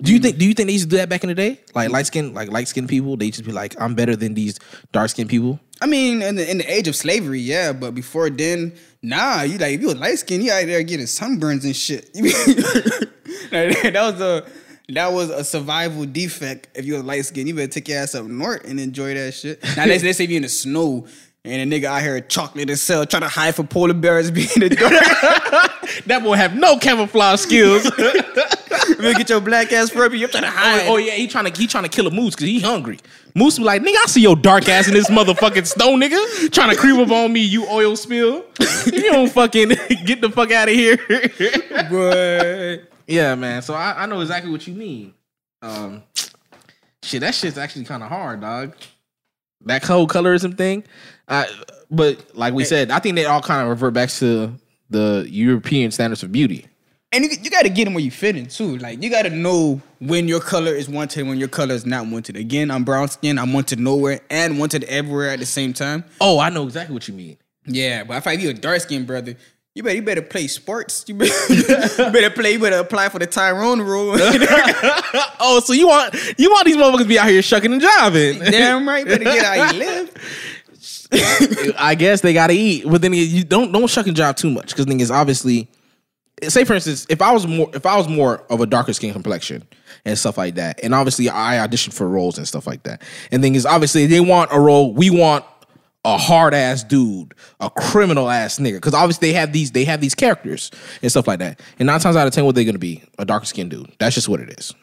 Do you think? Do you think they used to do that back in the day? Like light skin, like light skinned people, they just be like, "I'm better than these dark skinned people." I mean, in the in the age of slavery, yeah, but before then, nah. You like if you was light skinned, you out there getting sunburns and shit. that was a that was a survival defect. If you was light skinned, you better take your ass up north and enjoy that shit. Now let's, let's say you in the snow. And a nigga out here chocolate and cell trying to hide from polar bears being the That boy have no camouflage skills. You get your black ass Furby, you're trying to hide. oh, oh, yeah, he trying to he trying to kill a moose because he hungry. Moose be like, "Nigga, I see your dark ass in this motherfucking stone, nigga, trying to creep up on me, you oil spill. you don't fucking get the fuck out of here." Boy. yeah, man. So I, I know exactly what you mean. Um, shit, that shit's actually kind of hard, dog. That whole colorism thing. I, but like we said, I think they all kind of revert back to the European standards of beauty. And you, you got to get them where you fit in too. Like you got to know when your color is wanted, when your color is not wanted. Again, I'm brown skin. I'm wanted nowhere and wanted everywhere at the same time. Oh, I know exactly what you mean. Yeah, but if I you a dark skinned brother, you better you better play sports. You better, you better play. You better apply for the Tyrone rule. Oh, so you want you want these motherfuckers to be out here shucking and jiving? Damn right. Better get out you live. I guess they gotta eat, but then you don't don't shuck and jive too much because is obviously, say for instance, if I was more if I was more of a darker skin complexion and stuff like that, and obviously I auditioned for roles and stuff like that, and thing is obviously they want a role, we want a hard ass dude, a criminal ass nigga, because obviously they have these they have these characters and stuff like that, and nine times out of ten, what they're gonna be a darker skinned dude. That's just what it is.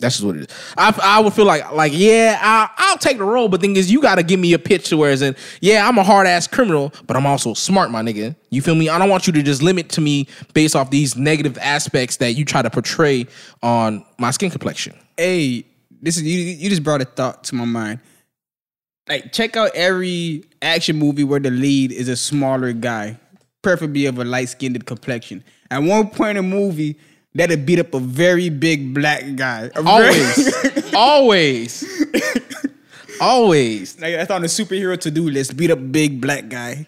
That's just what it is. I, I would feel like like yeah, I, I'll take the role, but thing is, you got to give me a pitch to where in yeah, I'm a hard ass criminal, but I'm also smart, my nigga. You feel me? I don't want you to just limit to me based off these negative aspects that you try to portray on my skin complexion. hey, this is you. You just brought a thought to my mind. Like, check out every action movie where the lead is a smaller guy, preferably of a light skinned complexion. At one point in the movie, that'd beat up a very big black guy. A Always, always, always. like that's on the superhero to do list. Beat up big black guy.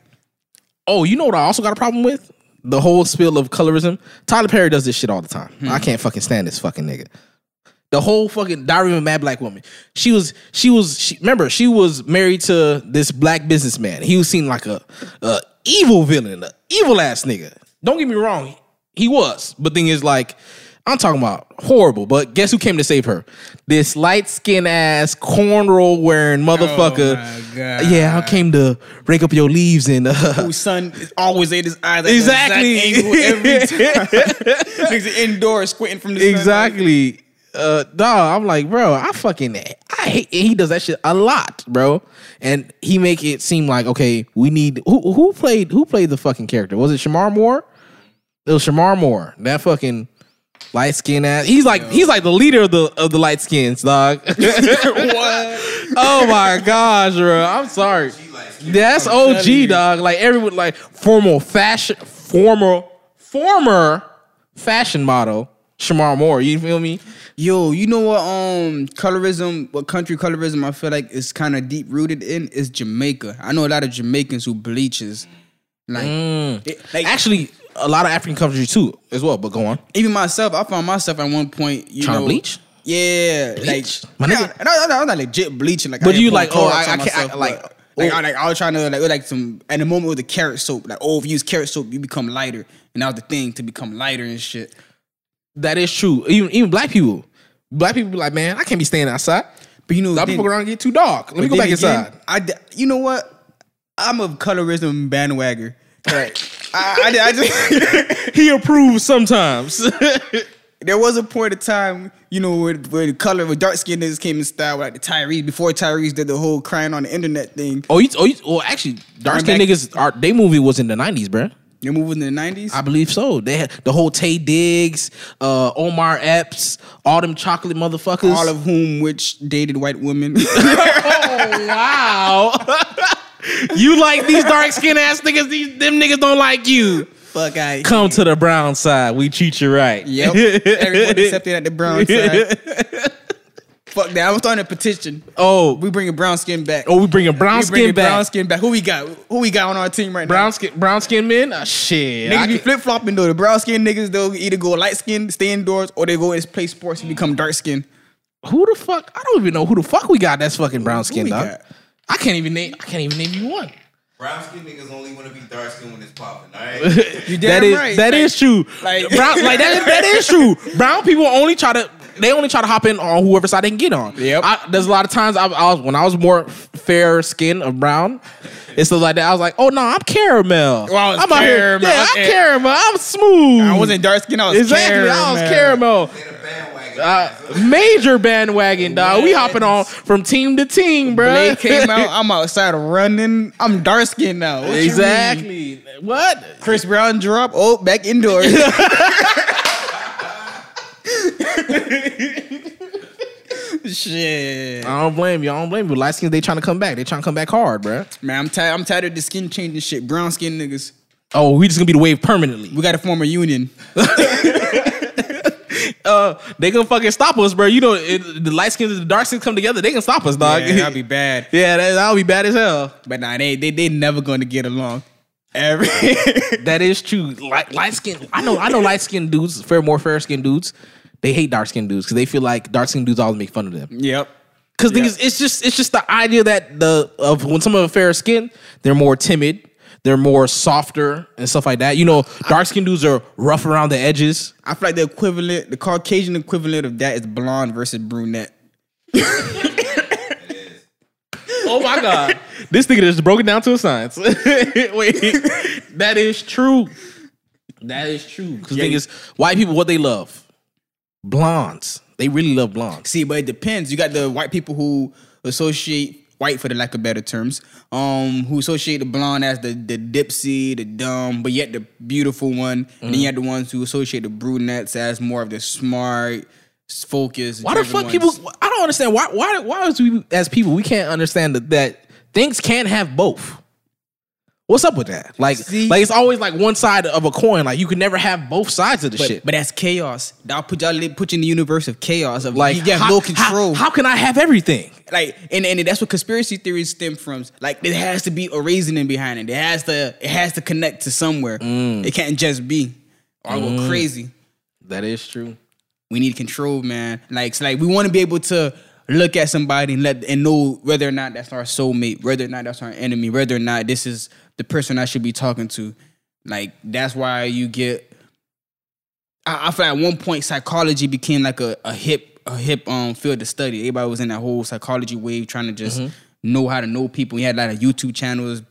Oh, you know what I also got a problem with? The whole spill of colorism. Tyler Perry does this shit all the time. Hmm. I can't fucking stand this fucking nigga. The whole fucking Diary of a Mad Black Woman. She was, she was, she, remember, she was married to this black businessman. He was seen like a, a evil villain, a evil ass nigga. Don't get me wrong, he was. But thing is, like, I'm talking about horrible. But guess who came to save her? This light skinned ass cornroll wearing motherfucker. Oh. Yeah, I came to rake up your leaves and uh, Whose son is always in his eyes. At Exactly. Exact angle every time. Indoors squinting from the sun. exactly. Uh, dog, I'm like, bro, I fucking, I hate. He does that shit a lot, bro, and he make it seem like okay, we need who who played who played the fucking character? Was it Shemar Moore? It was Shemar Moore. That fucking light skin ass. He's like he's like the leader of the of the light skins, dog. what? oh my gosh, bro. I'm sorry. That's OG, dog. Like everyone, like formal fashion, former, former fashion model, Shemar Moore. You feel me? Yo, you know what? Um, colorism, what country colorism I feel like is kind of deep rooted in is Jamaica. I know a lot of Jamaicans who bleaches. Like, it- like Actually, a lot of African countries too, as well. But go on. even myself, I found myself at one point. You Tryna know, bleach? Yeah, Bleach? like My nah, nigga. no, no, no, I'm not legit bleaching. Like, But I you like, oh, Clorox I- on I can't- I- like, but, like, oh. I, like I was trying to like, like some at the moment with the carrot soap. Like, oh, if you use carrot soap, you become lighter, and that was the thing to become lighter and shit. That is true. Even even black people, black people be like, man, I can't be staying outside. But you know, A lot of then- people around and get too dark. Let me go back again, inside. I you know what? I'm a colorism bandwagon. Right. I, I, I just, He approves sometimes. there was a point of time, you know, where, where the color of dark skinned niggas came in style, like the Tyrese, before Tyrese did the whole crying on the internet thing. oh, you, oh, you, well, actually, dark skinned back- niggas. Are, they movie was in the nineties, bruh. You're moving in the 90s? I believe so. They had the whole Taye Diggs, uh, Omar Epps, all them chocolate motherfuckers. all of whom which dated white women. oh wow! You like these dark skinned ass niggas? These them niggas don't like you. Fuck I Come to the brown side. We treat you right. Yep. Everyone accepted at the brown side. Fuck that. I'm starting a petition. Oh, We bringing brown skin back. oh, we bringing brown we skin back. brown skin back. Who we got? Who we got on our team right brown now? skin, brown skin men. Ah, shit. Niggas I be can- flip flopping though. The brown skin niggas they'll either go light skin, stay indoors, or they go and play sports and become dark skin. who the fuck? I don't even know who the fuck we got. That's fucking brown skin dog. got? I can't even name. I can't even name you one. Brown skin niggas only want to be dark skin when it's popping, all right? You damn That is right. that Like- is true. like- brown, like that, that is true. Brown people only try to they only try to hop in on whoever side they can get on. Yep. I, there's a lot of times I, I was when I was more fair skin of brown. It's stuff like that. I was like, oh no, I'm caramel. Well, I was I'm out here- caramel. Yeah, I'm caramel. I'm smooth. I wasn't dark skin. I was exactly. I was caramel. They the bandwagon. Uh, major bandwagon, dog. We hopping on from team to team, bro. Blade came out. I'm outside running. I'm dark skin now. What you mean? exactly. What? Chris Brown drop. Oh, back indoors. Shit, I don't blame you. I don't blame you. Light skins, they trying to come back. They trying to come back hard, bro. man, I'm tired. I'm tired of the skin changing shit. Brown skin niggas. Oh, we just gonna be the wave permanently. We got to form a union. Uh, they gonna fucking stop us, bro. You know, it, the light skins and the dark skins come together. They can stop us, dog. Yeah, that'd be bad. yeah, that, that'll be bad as hell. But nah, they they they never gonna get along. Every That is true. Light, light skin. I know. I know. Light skinned dudes, fair, more fair skinned dudes. They hate dark skinned dudes because they feel like dark skinned dudes always make fun of them. yep. Because is, it's just it's just the idea that the of when someone of fair skin, they're more timid, they're more softer and stuff like that. You know, dark skinned dudes are rough around the edges. I feel like the equivalent, the Caucasian equivalent of that is blonde versus brunette. Oh my god, this nigga just broke it down to a science. Wait, that is true. That is true. Because Yeah. thing is, white people what they love, blondes. They really love blondes. See, but it depends. You got the white people who associate white, for the lack of better terms, um, who associate the blonde as the the dipsy, the dumb, but yet the beautiful one. And then you have the ones who associate the brunettes as more of the smart, focused. Why the fuck people? I don't understand. Why? Why? Why is we as people we can't understand that, that things can't have both? What's up with that? Like, See? like it's always like one side of a coin. Like you can never have both sides of the But, shit. but that's chaos. I'll put y'all put you in the universe of chaos of like you have how, no control. How, how can I have everything? like and, and that's what conspiracy theories stem from. Like there has to be a reasoning behind it. It has to it has to connect to somewhere. Mm. It can't just be. Or I go crazy. That is true. We need control, man. Like so like we want to be able to look at somebody and let and know whether or not that's our soulmate, whether or not that's our enemy, whether or not this is the person I should be talking to. Like that's why you get. I, I feel like at one point psychology became like a, a hip a hip um field to study. Everybody was in that whole psychology wave trying to just know how to know people. We had a lot of YouTube channels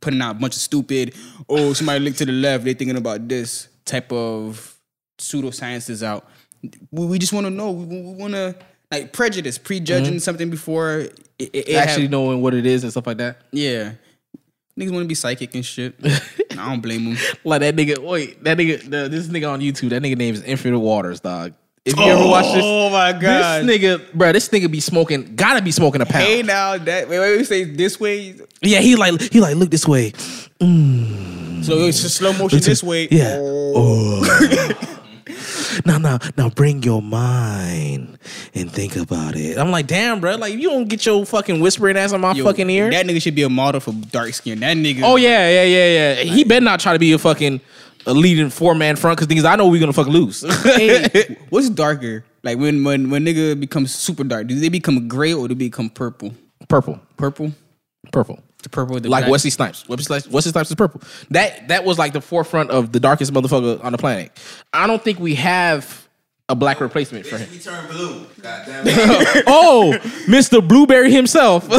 putting out a bunch of stupid. Oh, somebody look to the left. They thinking about this type of pseudosciences out. We, we just want to know. We, we want to like prejudice, prejudging mm-hmm. something before it, it, Actually have- knowing what it is and stuff like that. yeah. Niggas want to be psychic and shit. I don't blame them. Like that nigga. Wait, that nigga. The, this nigga on YouTube. That nigga name is Infinite Waters, dog. If you ever watch this, Oh my god. this nigga, bro, this nigga be smoking. Gotta be smoking a pound. Hey now that wait, wait, we say this way, Yeah, he like he like look this way. So it's just slow motion this way. Yeah. Oh. oh. now, now, now, bring your mind and think about it. I'm like, damn, bro. Like, you don't get your fucking whispering ass on my Yo, fucking ear. That nigga should be a model for dark skin. That nigga. oh yeah, yeah, yeah, yeah. He better not try to be a fucking a leading four man front because things I know we're gonna fucking lose. Hey, what's darker? Like when when when nigga becomes super dark, do they become gray or do they become purple? purple, Purple. purple. The purple. with The Like black. Wesley Snipes. Wesley Snipes, Wesley Snipes is purple. That that was like the forefront of the darkest motherfucker on the planet. I don't think we have a black replacement for him. He turned blue. God oh, Mr. Blueberry himself. this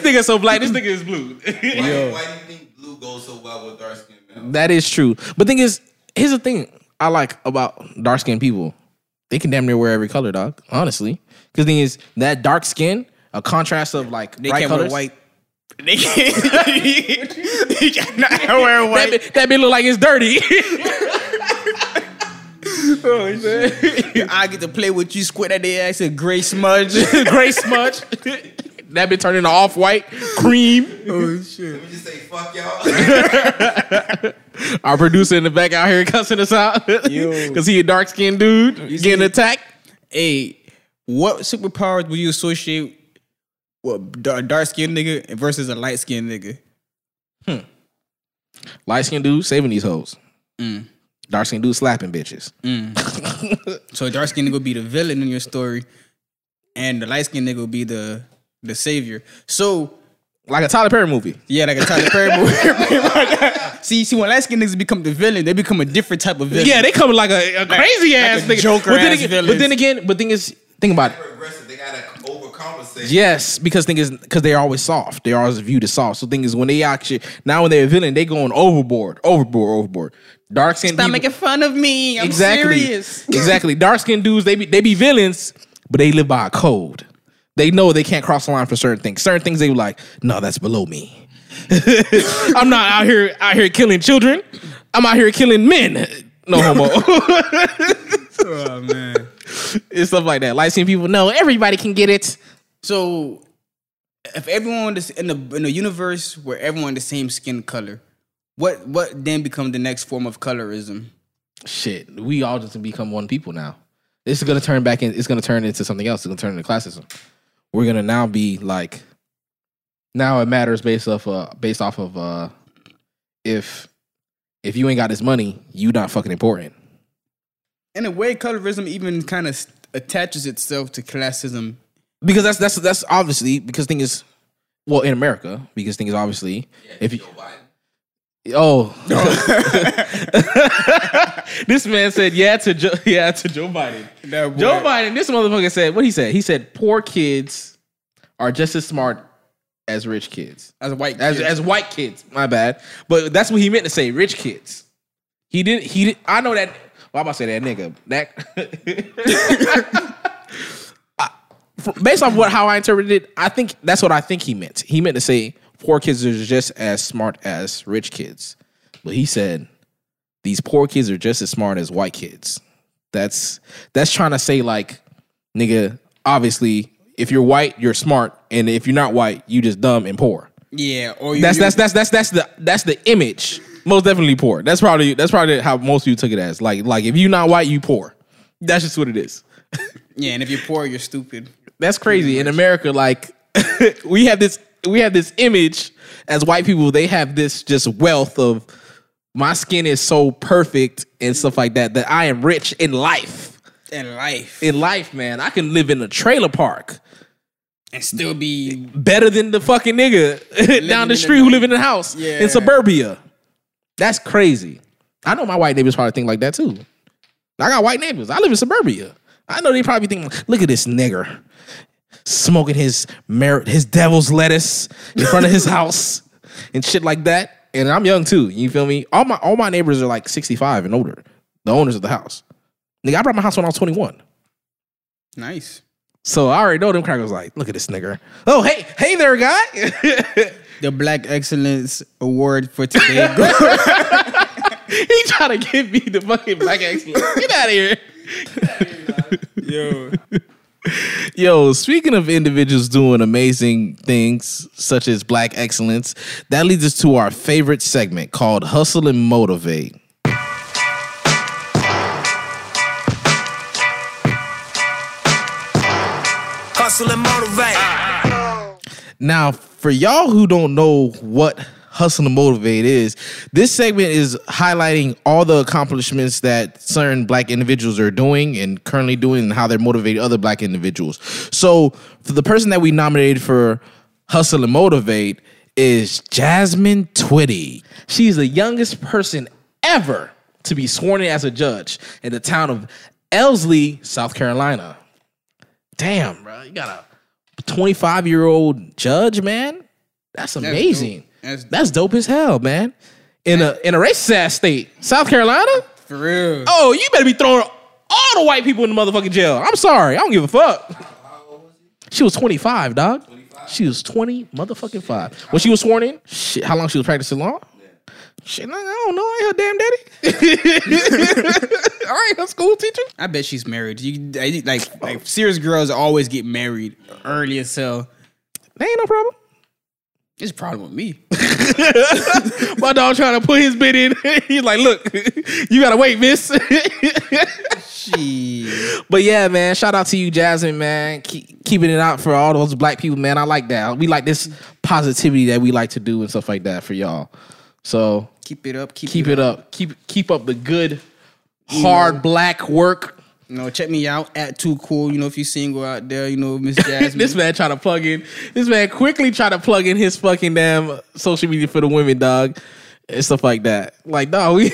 nigga so black. This nigga is blue. Why, why do you think blue goes so well with dark skin men? that is true. But thing is, here's the thing I like about dark skinned people. They can damn near wear every color, dog. Honestly, because thing is that dark skin, a contrast of like They bright can't colors. wear white. They can't. they cannot wear That white. bit, that bit look like it's dirty. Oh, I get to play with you, squint at their ass, a gray smudge. Gray smudge. that bit turned into off white, cream. oh shit. Let me just say fuck y'all. Our producer in the back out here cussing us out Yo. because he a dark skinned dude you getting see- attacked. Hey, what superpowers would you associate with a dark skinned nigga versus a light skinned nigga? Light skinned dude saving these hoes. Mm. Dark skinned dude slapping bitches. So a dark skinned nigga will be the villain in your story, and the light skinned nigga will be the the savior. So Like a Tyler Perry movie. yeah, like a Tyler Perry movie. see, see, when light skinned niggas become the villain, they become a different type of villain. Yeah, they coming like a, a crazy ass a nigga. Joker but, then again, villains. but then again, but thing is, think about it. They're aggressive. They gotta overcompensate. Yes, because thing is, because they're always soft. They're always viewed as soft. So thing is, when they actually now when they're a villain, they going overboard, overboard, overboard. Dark skinned Stop making fun of me. I'm exactly, serious. exactly. Dark skinned dudes, they be they be villains, but they live by a code. They know they can't cross the line for certain things. Certain things they be like, no, that's below me. I'm not out here out here killing children. I'm out here killing men. No homo. Oh man. And stuff like that. Light skinned people, know everybody can get it. So, if everyone is in the in a universe where everyone the same skin color, what what then become the next form of colorism? Shit, we all just become one people now. This is gonna turn back in. It's gonna turn into something else. It's gonna turn into classism. We're gonna now be like. Now it matters based off uh based off of uh if if you ain't got this money, you not fucking important. In a way, colorism even kind of attaches itself to classism. because that's that's that's obviously because thing is well in America because thing is obviously if you oh no. this man said yeah to Joe, yeah to Joe Biden Joe Biden this motherfucker said what he said he said poor kids are just as smart as rich kids As a white as kid. as white kids my bad but that's what he meant to say rich kids he didn't. he did I know that well, I'm I to say that nigga that based on what how I interpreted it, I think that's what I think he meant. He meant to say poor kids are just as smart as rich kids, but he said these poor kids are just as smart as white kids. That's that's trying to say like, nigga, obviously if you're white, you're smart, and if you're not white, you just dumb and poor. yeah, or you, That's that's that's that's that's the that's the image. Most definitely poor. That's probably that's probably how most of you took it as. Like like if you're not white, you poor. That's just what it is. yeah, and if you're poor, you're stupid. That's crazy. In America, like we have this we have this image as white people, they have this just wealth of my skin is so perfect and stuff like that that I am rich in life. In life, In life, man, I can live in a trailer park and still be better than the fucking nigga down the the street who live in the house Yeah. in suburbia. That's crazy. I know my white neighbors probably think like that too. I got white neighbors. I live in suburbia. I know they probably think, look at this nigger smoking his merit, his devil's lettuce in front of his house and shit like that. And I'm young too. You feel me? All my all my neighbors are like 65 and older. The owners of the house. Nigga, I brought my house when I was 21. nice. So I already know them crackers like, look at this nigger. Oh, hey, hey there, guy. The Black Excellence Award for today. go- he trying to give me the fucking black excellence. Get out of here. Yo, Yo, speaking of individuals doing amazing things such as black excellence, that leads us to our favorite segment called Hustle and Motivate. Hustle and motivate. Now, for y'all who don't know what Hustle and Motivate is, this segment is highlighting all the accomplishments that certain black individuals are doing and currently doing and how they're motivating other black individuals. So, for the person that we nominated for Hustle and Motivate is Jasmine Twitty. She's the youngest person ever to be sworn in as a judge in the town of Easley, South Carolina. Damn, bro. You got a 25 year old judge, man. That's amazing. dope. That's That's, dope as hell, man. In a in a racist ass state, South Carolina. for real. Oh, you better be throwing all the white people in the motherfucking jail. I'm sorry, I don't give a fuck. She was 25, dog. She was 20 motherfucking five. When she was sworn in, shit, how long she was practicing law? Shit, I don't know. I ain't her damn daddy. I ain't her school teacher. I bet she's married. You I- like like serious girls always get married early as hell. That ain't no problem. It's a problem with me. My dog trying to put his bid in. He's like, look, you gotta wait, miss. But yeah, man, shout out to you, Jasmine, man. Keep, keeping it out for all those black people, man. I like that. We like this positivity that we like to do and stuff like that for y'all. So Keep it up. Keep, keep it up. Keep keep up the good, hard black work. You know, check me out at Too Cool. You know, if you single out there, you know, Miss Jasmine. this man trying to plug in. This man quickly try to plug in his fucking damn social media for the women, dog, and stuff like that. Like, dog, we,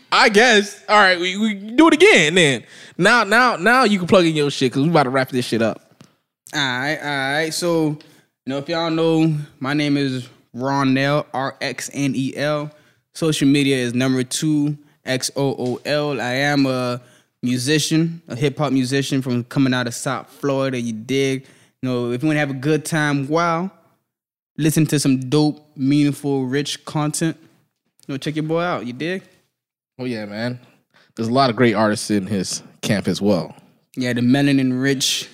I guess. All right, we, we do it again. Then now, now, now you can plug in your shit because we about to wrap this shit up. All right, all right. So, you know, if y'all know, my name is Ronell, R X N E L. Social media is number two, X O O L. I am a musician, a hip hop musician from coming out of South Florida. You dig? You know, if you want to have a good time, wow, listen to some dope, meaningful, rich content. You know, check your boy out. You dig? Oh yeah, man. There's a lot of great artists in his camp as well. Yeah, the melanin rich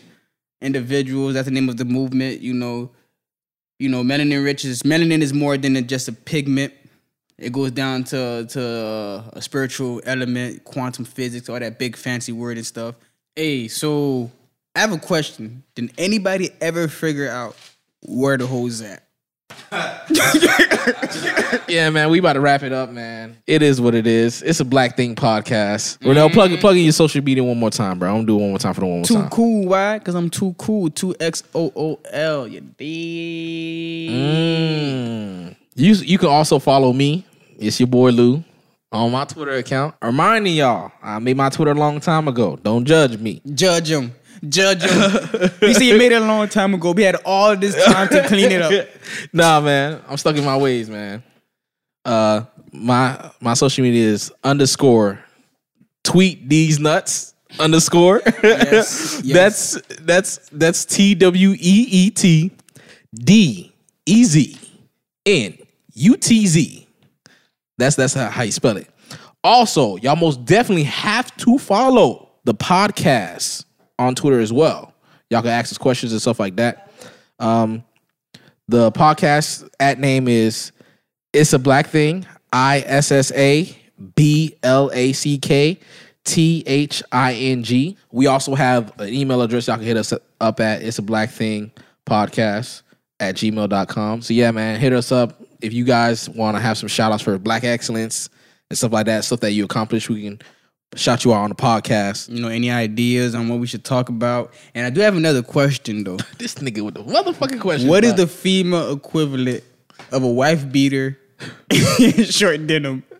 individuals. That's the name of the movement. You know, you know, melanin rich is melanin is more than just a pigment. It goes down to to a spiritual element, quantum physics, all that big fancy word and stuff. Hey, so I have a question. Did anybody ever figure out where the hoes at? yeah, man, we about to wrap it up, man. It is what it is. It's a Black Thing podcast. Renell, plug plug in your social media one more time, bro. I'm gonna do it one more time for the one more Too time. Too cool, why? Because I'm too cool. Two X O O L. You dig? Mm. You you can also follow me. It's your boy Lou on my Twitter account. Reminding y'all, I made my Twitter a long time ago. Don't judge me. Judge him. Judge him. you see, you made it a long time ago. We had all this time to clean it up. nah, man, I'm stuck in my ways, man. Uh, my my social media is underscore tweet these nuts underscore. Yes, That's that's that's T W E E T D E Z N U T Z. That's that's how, how you spell it. Also, y'all most definitely have to follow the podcast on Twitter as well. Y'all can ask us questions and stuff like that. Um, the podcast at name is It's a Black Thing. I S S A B L A C K T H I N G. We also have an email address y'all can hit us up at It's a Black Thing podcast at gmail.com. So yeah, man, hit us up if you guys want to have some shout outs for black excellence and stuff like that, stuff that you accomplished, we can shout you out on the podcast. You know, any ideas on what we should talk about? And I do have another question though. This nigga with the motherfucking question. What is the female equivalent of a wife beater in short denim?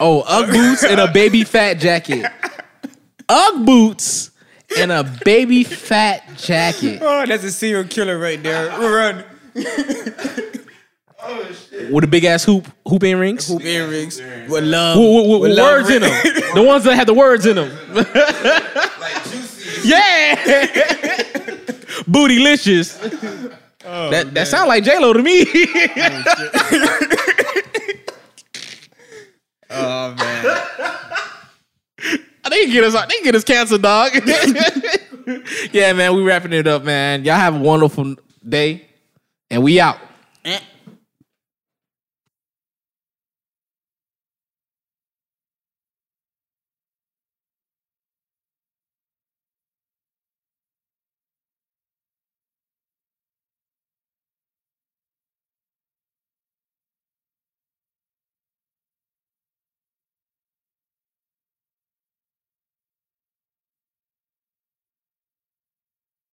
Oh, Ugg boots and a baby fat jacket. Ugg boots and a baby fat jacket Oh, that's a serial killer right there. Run. With a big ass hoop hoop earrings. Hoop earrings with love. With, with- with with love words in them. The ones that had the words in them. Like juicy. Yeah. Bootylicious. Oh, that that sound like J Lo to me. Oh, oh man. they can get us. They can get us canceled, dog. yeah, man. We wrapping it up, man. Y'all have a wonderful day, and we out. Eh.